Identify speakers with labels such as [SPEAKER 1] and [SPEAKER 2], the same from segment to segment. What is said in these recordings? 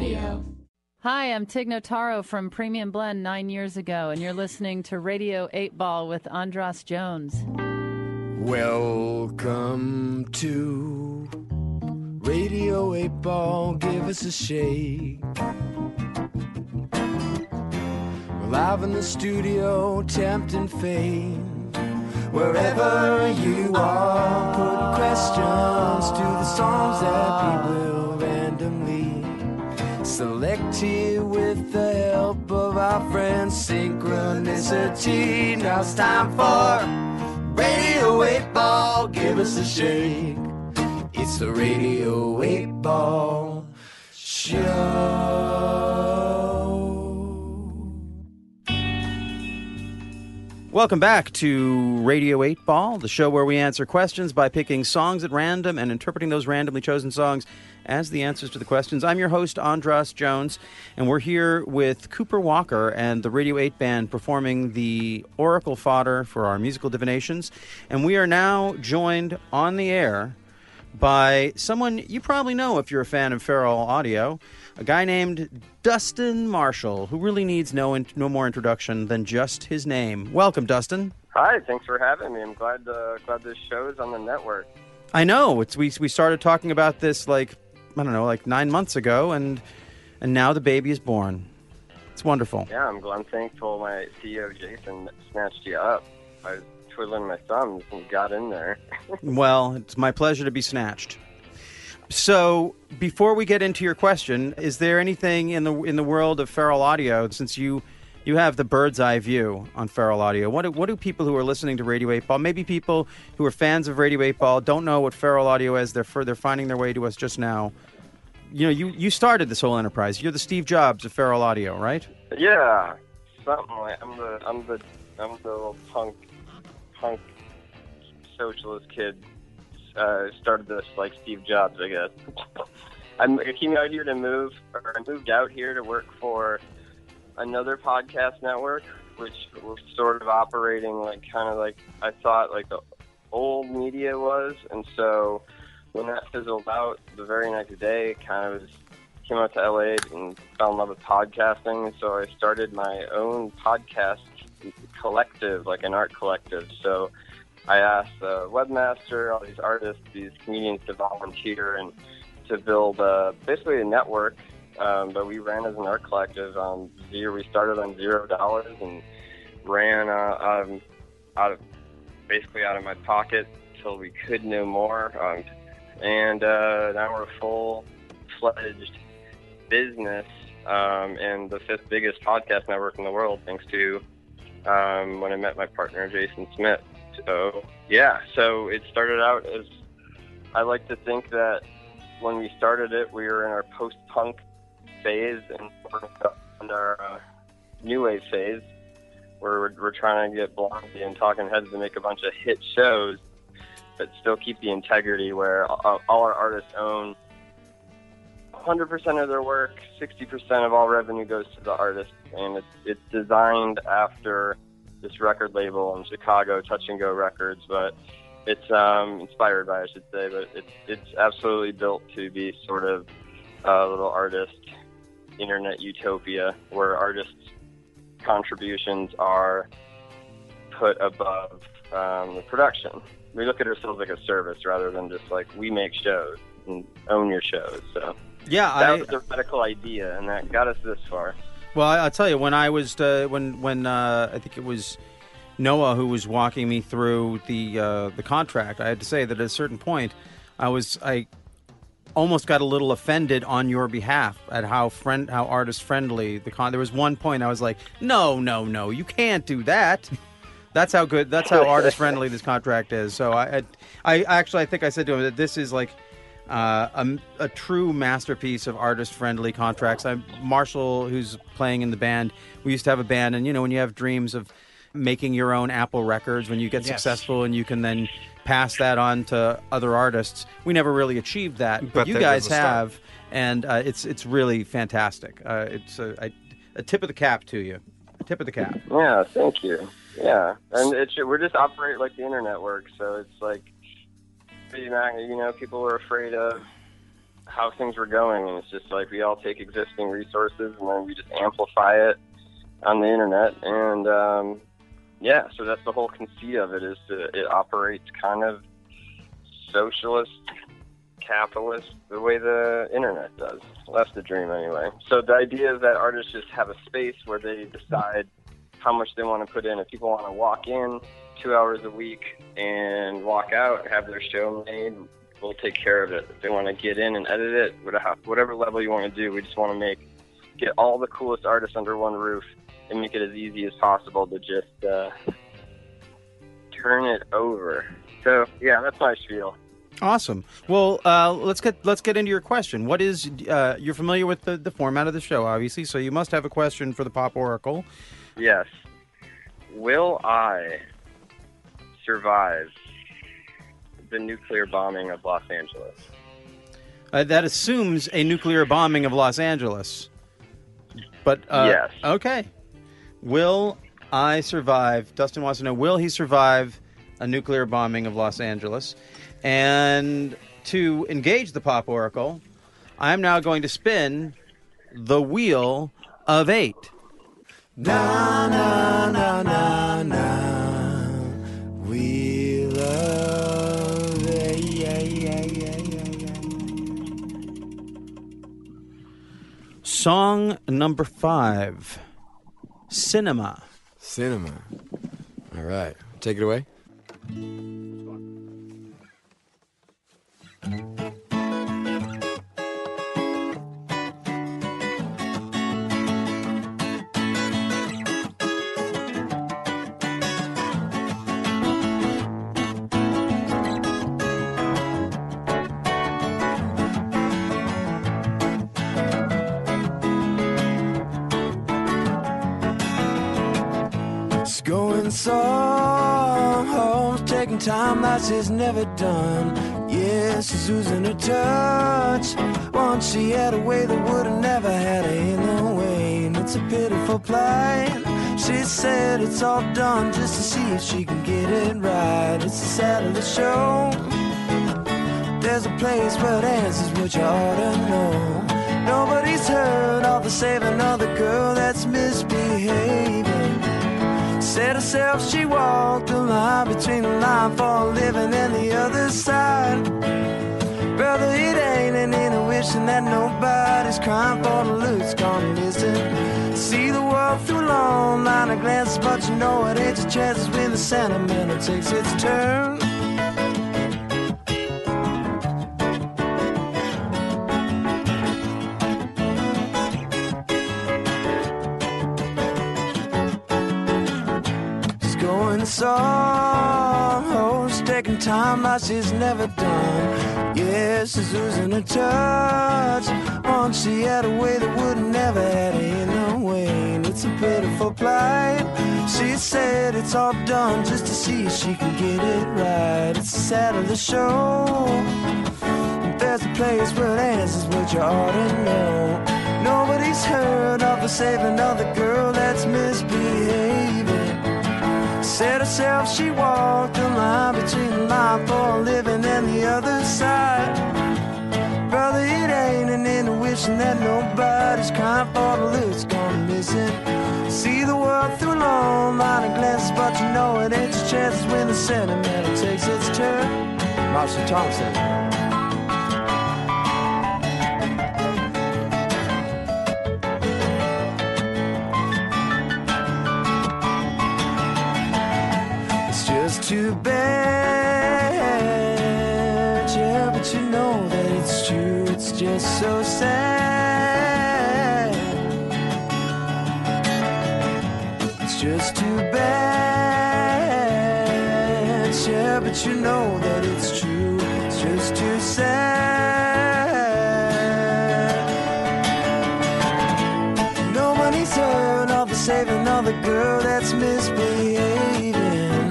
[SPEAKER 1] Audio.
[SPEAKER 2] Hi, I'm Tig Notaro from Premium Blend nine years ago, and you're listening to Radio 8 Ball with Andras Jones.
[SPEAKER 3] Welcome to Radio 8 Ball. Give us a shake. We're live in the studio, tempting fate. Wherever you are, put questions to the songs that we will randomly select here with the help of our friend Synchronicity. Now it's time for Radio 8 Ball. Give us a shake. It's the Radio 8 Ball Show.
[SPEAKER 4] Welcome back to Radio 8 Ball, the show where we answer questions by picking songs at random and interpreting those randomly chosen songs as the answers to the questions. I'm your host, Andras Jones, and we're here with Cooper Walker and the Radio 8 Band performing the Oracle fodder for our musical divinations. And we are now joined on the air by someone you probably know if you're a fan of Feral Audio, a guy named Dustin Marshall, who really needs no in- no more introduction than just his name. Welcome, Dustin.
[SPEAKER 5] Hi, thanks for having me. I'm glad uh, glad this show is on the network.
[SPEAKER 4] I know it's we we started talking about this like I don't know like nine months ago, and and now the baby is born. It's wonderful.
[SPEAKER 5] Yeah, I'm, I'm thankful my CEO Jason snatched you up. I was twiddling my thumbs and got in there.
[SPEAKER 4] Well, it's my pleasure to be snatched. So, before we get into your question, is there anything in the in the world of feral audio since you you have the bird's eye view on feral audio? What do, what do people who are listening to Radio 8 Ball, maybe people who are fans of Radio 8 Ball, don't know what feral audio is? They're for, they're finding their way to us just now. You know, you you started this whole enterprise. You're the Steve Jobs of feral audio, right?
[SPEAKER 5] yeah, something like I'm the I'm the I'm the little punk punk socialist kid. Uh, started this like Steve Jobs, I guess. I'm, I came out here to move, or I moved out here to work for another podcast network, which was sort of operating like kind of like I thought like the old media was, and so when that fizzled out, the very next day, kind of came out to LA and fell in love with podcasting, so I started my own podcast collective, like an art collective. So I asked the webmaster, all these artists, these comedians to volunteer and to build uh, basically a network. Um, but we ran as an art collective on zero. We started on zero dollars and ran uh, um, out of basically out of my pocket till we could no more. Um, and uh, now we're a full-fledged business um, and the fifth biggest podcast network in the world, thanks to um, when I met my partner Jason Smith. So yeah, so it started out as I like to think that when we started it, we were in our post-punk phase and our uh, new wave phase, where we're, we're trying to get Blondie and Talking Heads to make a bunch of hit shows, but still keep the integrity where all, all our artists own 100% of their work, 60% of all revenue goes to the artist, and it's it's designed after this record label in Chicago, Touch and Go Records, but it's um, inspired by, I should say, but it's it's absolutely built to be sort of a little artist internet utopia where artists' contributions are put above um, the production. We look at ourselves like a service rather than just like we make shows and own your shows. So
[SPEAKER 4] Yeah,
[SPEAKER 5] that
[SPEAKER 4] I,
[SPEAKER 5] was the radical idea, and that got us this far.
[SPEAKER 4] Well, I- I'll tell you when I was uh, when when uh, I think it was Noah who was walking me through the uh, the contract. I had to say that at a certain point, I was I almost got a little offended on your behalf at how friend how artist friendly the con. There was one point I was like, no, no, no, you can't do that. That's how good. That's how artist friendly this contract is. So I, I, I actually I think I said to him that this is like uh, a, a true masterpiece of artist friendly contracts. I'm Marshall, who's playing in the band. We used to have a band, and you know when you have dreams of making your own Apple records, when you get successful and you can then pass that on to other artists. We never really achieved that, but,
[SPEAKER 6] But
[SPEAKER 4] you guys
[SPEAKER 6] was start.
[SPEAKER 4] have, and uh, it's it's really fantastic. Uh, it's a, a, a tip of the cap to you. A tip of the cap.
[SPEAKER 5] Yeah, thank you. Yeah, and it's we're just operate like the internet works, so it's like you know, people were afraid of how things were going, and it's just like we all take existing resources and then we just amplify it on the internet, and um, yeah, so that's the whole conceit of it is that it operates kind of socialist, capitalist, the way the internet does. That's the dream anyway. So the idea is that artists just have a space where they decide how much they want to put in. If people want to walk in two hours a week and walk out, have their show made, we'll take care of it. If they want to get in and edit it, whatever level you want to do, we just want to make get all the coolest artists under one roof and make it as easy as possible to just uh, turn it over. So yeah, that's my spiel.
[SPEAKER 4] Awesome. Well, uh, let's get let's get into your question. What is uh, you're familiar with the, the format of the show, obviously, so you must have a question for the Pop Oracle.
[SPEAKER 5] Yes. Will I survive the nuclear bombing of Los Angeles?
[SPEAKER 4] Uh, that assumes a nuclear bombing of Los Angeles. But uh,
[SPEAKER 5] yes.
[SPEAKER 4] Okay. Will I survive? Dustin wants to know: Will he survive a nuclear bombing of Los Angeles? And to engage the Pop Oracle, I am now going to spin the wheel of eight.
[SPEAKER 3] Na na na na na. Wheel of eight. Yeah, yeah, yeah, yeah, yeah.
[SPEAKER 4] Song number five Cinema.
[SPEAKER 1] Cinema. All right. Take it away.
[SPEAKER 3] Some homes, oh, taking time that she's never done. Yeah, she's losing her touch. Once she had a way that would have never had her in the way. And it's a pitiful plight. She said it's all done just to see if she can get it right. It's the the show. There's a place where answers what you ought to know. Nobody's heard of the saving of the girl that's misbehaving. Said herself she walked the line between the line for a living and the other side. Brother, it ain't an intuition that nobody's crying for the loot's gone missing. See the world through a long line of glances, but you know it ain't your chances when the sentimental takes its turn. Some hoes, taking time like she's never done. Yeah, she's losing her touch. Once she had a way that would never had in her way. And it's a pitiful plight. She said it's all done just to see if she can get it right. It's the sad of the show. There's a place where answers what you ought to know. Nobody's heard of the saving the girl that's misbehaving. Said herself she walked the line between line for a living and the other side. Brother, it ain't an intuition that nobody's crying for the loot's gone missing. See the world through a long line of glances, but you know it ain't your chances when the sentimental takes its turn. Marshall Thompson. But you know that it's true. It's just so sad. It's just too bad, yeah, but you know that it's true. It's just too sad. Nobody's heard of the saving of the girl that's misbehaving.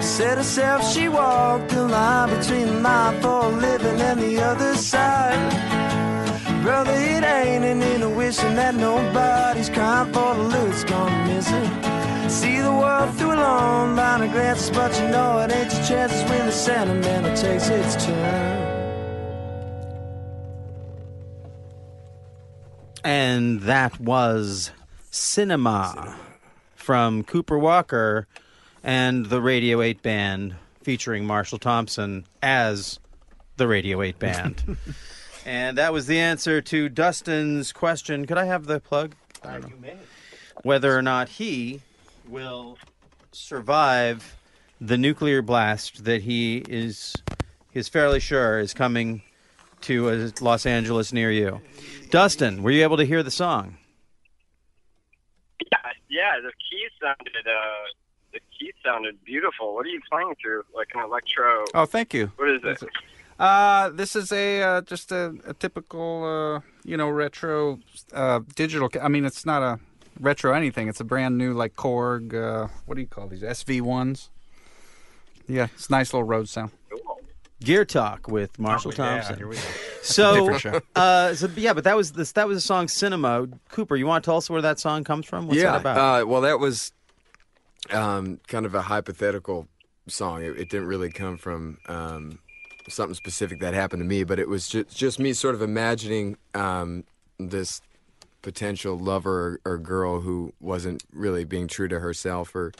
[SPEAKER 3] Said herself she walked line between line for living and the other side. Brother, it ain't an intuition that nobody's crying for the loot's gone missing. See the world through a long line of glances, but you know it ain't your chances when the sentimental takes its turn.
[SPEAKER 4] And that was Cinema from Cooper Walker and the Radio 8 Band featuring Marshall Thompson as the Radio 8 Band. and that was the answer to Dustin's question. Could I have the plug? I don't know. Whether or not he will survive the nuclear blast that he is is fairly sure is coming to uh, Los Angeles near you. Dustin, were you able to hear the song?
[SPEAKER 5] Yeah, yeah. The keys sounded uh, the keys sounded beautiful. What are you playing through? Like an electro?
[SPEAKER 6] Oh, thank you.
[SPEAKER 5] What is it?
[SPEAKER 6] Uh, this is a uh, just a, a typical uh, you know retro uh, digital. I mean, it's not a retro anything. It's a brand new like Korg. Uh, what do you call these SV ones? Yeah, it's a nice little Rhodes sound.
[SPEAKER 4] Gear Talk with Marshall Thompson.
[SPEAKER 6] here we go.
[SPEAKER 4] So, uh, so yeah, but that was this. That was the song "Cinema." Cooper, you want to tell us where that song comes from? What's
[SPEAKER 1] yeah.
[SPEAKER 4] that about?
[SPEAKER 1] Uh, well, that was um, kind of a hypothetical song. It, it didn't really come from um, something specific that happened to me, but it was just, just me sort of imagining um, this potential lover or, girl who wasn't really being true to herself or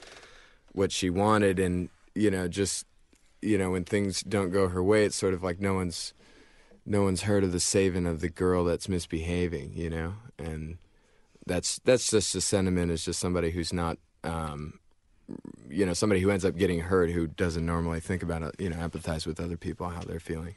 [SPEAKER 1] what she wanted, and you know, just you know, when things don't go her way, it's sort of like no one's no one's heard of the saving of the girl that's misbehaving, you know, and that's that's just a sentiment is just somebody who's not um you know somebody who ends up getting hurt who doesn't normally think about it you know empathize with other people how they're feeling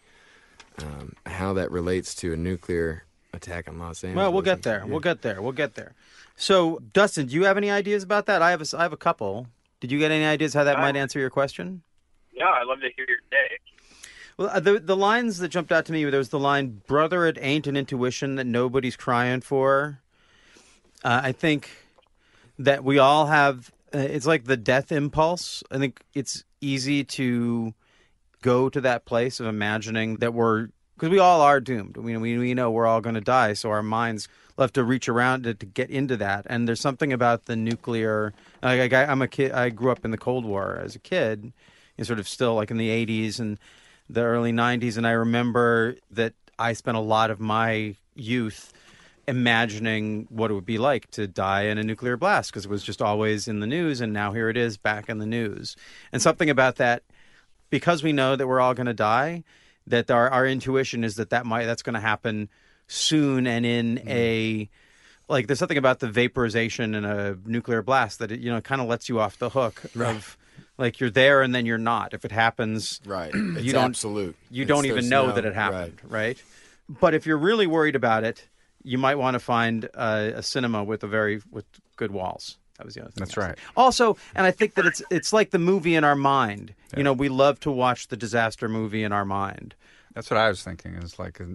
[SPEAKER 1] um how that relates to a nuclear attack on los angeles
[SPEAKER 4] well, we'll get there.
[SPEAKER 1] Yeah.
[SPEAKER 4] We'll get there. We'll get there. So, Dustin, do you have any ideas about that? I have. A, I have a couple. Did you get any ideas how that
[SPEAKER 5] Uh,
[SPEAKER 4] might answer your question?
[SPEAKER 5] Yeah, I'd love to hear your take.
[SPEAKER 4] Well, uh, the the lines that jumped out to me there was the line, "Brother, it ain't an intuition that nobody's crying for." Uh, I think that we all have. Uh, it's like the death impulse. I think it's easy to go to that place of imagining that we're because we all are doomed. We we, we know we're all going to die, so our minds love to reach around to, to get into that. And there's something about the nuclear. Like I, I'm a kid. I grew up in the Cold War as a kid, and sort of still like in the 80s and the early 90s, and I remember that I spent a lot of my youth imagining what it would be like to die in a nuclear blast because it was just always in the news and now here it is back in the news. And something about that because we know that we're all going to die that our, our intuition is that that might that's going to happen soon and in mm-hmm. a like there's something about the vaporization in a nuclear blast that it you know kind of lets you off the hook of like you're there and then you're not. If it happens
[SPEAKER 1] right.
[SPEAKER 4] you
[SPEAKER 1] it's
[SPEAKER 4] don't
[SPEAKER 1] absolute.
[SPEAKER 4] you
[SPEAKER 1] It's-
[SPEAKER 4] don't even know
[SPEAKER 1] no-
[SPEAKER 4] that it happened right. but if you're really worried about it you might want to find uh, a cinema with a very with good walls that was the other thing
[SPEAKER 6] That's right.
[SPEAKER 4] also and i think that it's it's like the movie in our mind you know we love to watch the disaster movie in our mind
[SPEAKER 6] That's what I was thinking. Is like, uh,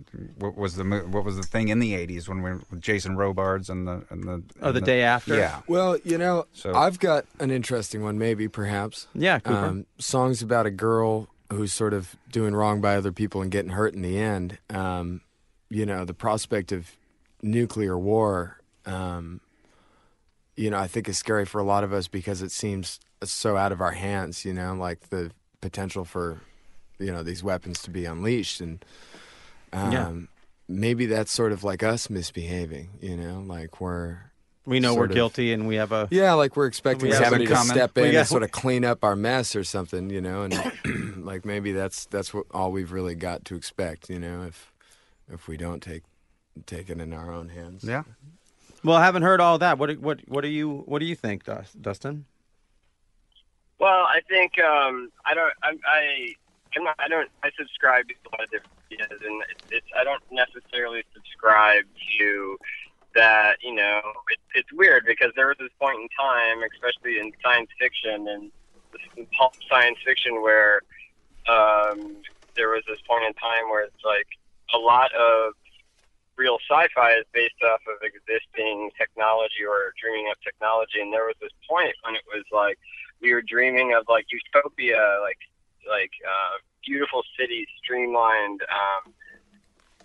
[SPEAKER 6] what was the what was the thing in the '80s when we with Jason Robards and the and the
[SPEAKER 4] Oh,
[SPEAKER 6] and
[SPEAKER 4] the day after?
[SPEAKER 6] Yeah,
[SPEAKER 1] Well, you know,
[SPEAKER 6] So-
[SPEAKER 1] I've got an interesting one, maybe, perhaps.
[SPEAKER 4] Yeah, Cooper.
[SPEAKER 1] Um, songs about a girl who's sort of doing wrong by other people and getting hurt in the end. Um, you know, the prospect of nuclear war, um, you know, I think is scary for a lot of us because it seems so out of our hands, you know, like the potential for, you know, these weapons to be unleashed. And um,
[SPEAKER 4] Yeah.
[SPEAKER 1] maybe that's sort of like us misbehaving, you know, like we're.
[SPEAKER 4] we know we're
[SPEAKER 1] of-
[SPEAKER 4] guilty and we have a
[SPEAKER 1] Yeah, like we're expecting
[SPEAKER 4] We
[SPEAKER 1] somebody to step in
[SPEAKER 4] got-
[SPEAKER 1] and sort of clean up our mess or something, you know, and like maybe that's that's what all we've really got to expect, you know, if if we don't take take it in our own hands.
[SPEAKER 6] yeah.
[SPEAKER 4] well i haven't heard all that what what what do you what do you think dustin
[SPEAKER 5] Well, I think um, I don't. I, I I'm not, I don't. I subscribe to a lot of different ideas, and it's, it's. I don't necessarily subscribe to that. You know, it, it's weird because there was this point in time, especially in science fiction and pulp science fiction, where um, there was this point in time where it's like a lot of real sci-fi is based off of existing technology or dreaming up technology, and there was this point when it was like we were dreaming of like utopia, like like uh, beautiful cities, streamlined, um,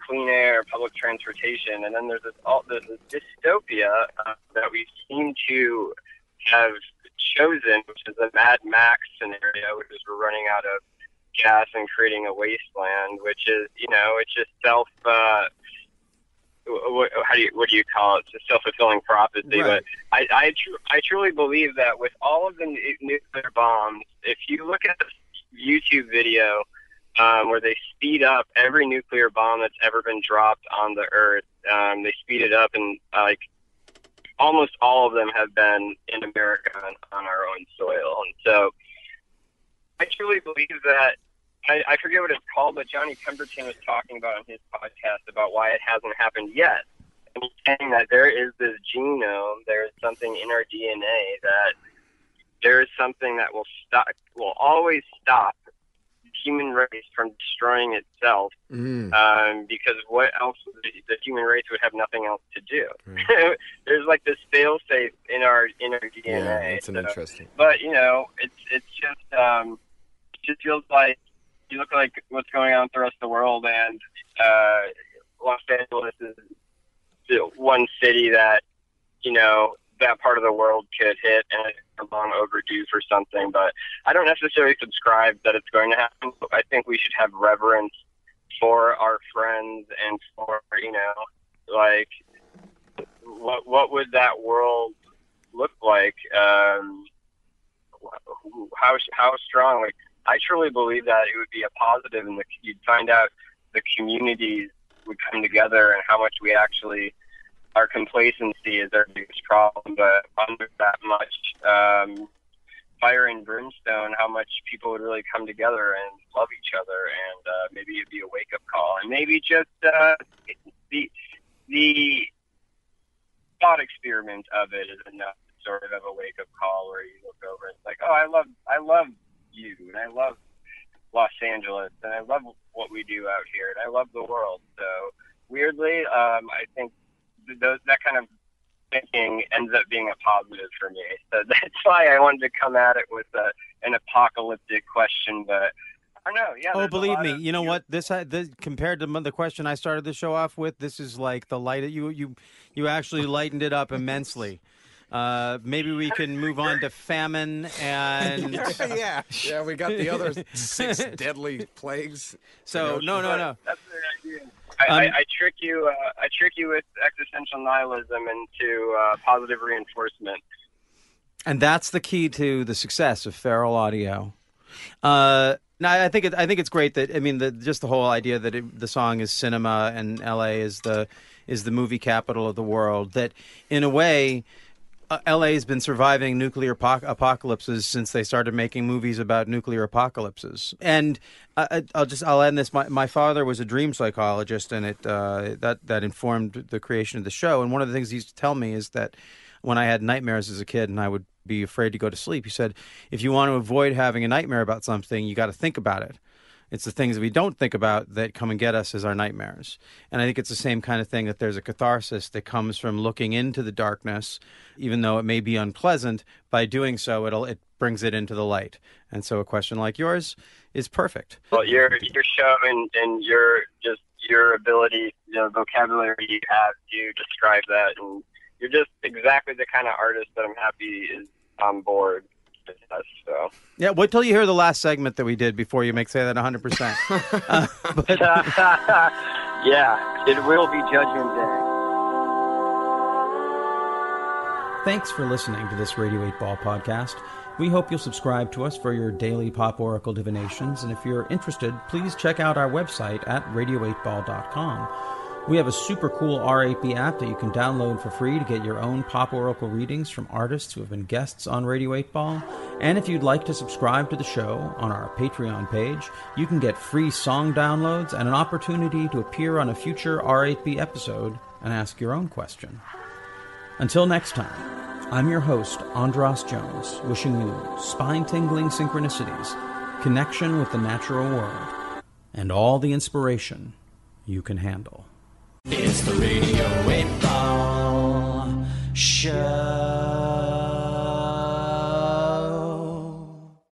[SPEAKER 5] clean air, public transportation, and then there's this all this, this dystopia uh, that we seem to have chosen, which is the Mad Max scenario, which is we're running out of gas and creating a wasteland, which is you know it's just self. Uh, what, how do you what do you call it? It's a self fulfilling prophecy.
[SPEAKER 1] Right.
[SPEAKER 5] But I I, tr- I truly believe that with all of the nuclear bombs, if you look at the YouTube video um, where they speed up every nuclear bomb that's ever been dropped on the Earth, um, they speed it up, and like almost all of them have been in America on, on our own soil, and so I truly believe that. I, I forget what it's called, but Johnny Pemberton was talking about on his podcast about why it hasn't happened yet. And he's saying that there is this genome, there is something in our DNA that there is something that will stop, will always stop the human race from destroying itself.
[SPEAKER 1] Mm.
[SPEAKER 5] Um, because what else? The, the human race would have nothing else to do.
[SPEAKER 1] Right.
[SPEAKER 5] There's like this fail safe in our in our DNA.
[SPEAKER 1] Yeah, that's an
[SPEAKER 5] So-
[SPEAKER 1] interesting.
[SPEAKER 5] but you know, it's it's just um, it just feels like you look like what's going on with the rest of the world, and uh, Los Angeles is one city that you know that part of the world could hit, and it's long overdue for something. But I don't necessarily subscribe that it's going to happen. I think we should have reverence for our friends and for you know, like what what would that world look like? Um, how how strong? Like I truly believe that it would be a positive, and you'd find out the communities would come together, and how much we actually our complacency is our biggest problem. But under that much um, fire and brimstone, how much people would really come together and love each other, and uh, maybe it'd be a wake up call, and maybe just uh, the the thought experiment of it is enough sort of a wake up call where you look over and it's like, oh, I love, I love you, and I love Los Angeles, and I love what we do out here, and I love the world. So weirdly, um, I think those, that kind of thinking ends up being a positive for me. So that's why I wanted to come at it with a, an apocalyptic question, but. I don't know. Yeah.
[SPEAKER 4] Oh, believe me,
[SPEAKER 5] of
[SPEAKER 4] you know what? This, I- this compared to the question I started the show off with, this is like the light. You you you actually lightened it up immensely. Uh, maybe we can move on to famine and
[SPEAKER 1] yeah, yeah, we got the other six deadly plagues.
[SPEAKER 4] so no no no.
[SPEAKER 5] That's the idea. I, I,
[SPEAKER 4] Um,
[SPEAKER 5] I trick you. Uh, I trick you with existential nihilism into uh, positive reinforcement.
[SPEAKER 4] and that's the key to the success of feral audio. Uh, no, I think it, I think it's great that I mean the, just the whole idea that it, the song is cinema and L.A. is the is the movie capital of the world. That in a way. Uh, LA has been surviving nuclear apoc- apocalypses since they started making movies about nuclear apocalypses. And I, I- I'll just I'll end this. My my father was a dream psychologist, and it uh, that that informed the creation of the show. And one of the things he used to tell me is that when I had nightmares as a kid and I would be afraid to go to sleep, he said, if you want to avoid having a nightmare about something, you got to think about it. It's the things we don't think about that come and get us as our nightmares. And I think it's the same kind of thing that there's a catharsis that comes from looking into the darkness, even though it may be unpleasant. By doing so, it'll it brings it into the light. And so a question like yours is perfect.
[SPEAKER 5] Well, your your show and, and your just your ability, the vocabulary you have to describe that, and you're just exactly the kind of artist that I'm happy is on board with us. So.
[SPEAKER 4] Yeah, wait till you hear the last segment that we did before you make say that 100%. uh, but
[SPEAKER 5] yeah, it will be Judgment Day.
[SPEAKER 4] Thanks for listening to this Radio 8 Ball podcast. We hope you'll subscribe to us for your daily Pop Oracle divinations, and if you're interested, please check out our website at radio8ball.com. We have a super cool R8B app that you can download for free to get your own Pop Oracle readings from artists who have been guests on Radio 8 Ball. And if you'd like to subscribe to the show on our Patreon page, you can get free song downloads and an opportunity to appear on a future R8B episode and ask your own question. Until next time, I'm your host, Andras Jones, wishing you spine tingling synchronicities, connection with the natural world, and all the inspiration you can handle.
[SPEAKER 3] It's the Radio 8 Ball Show.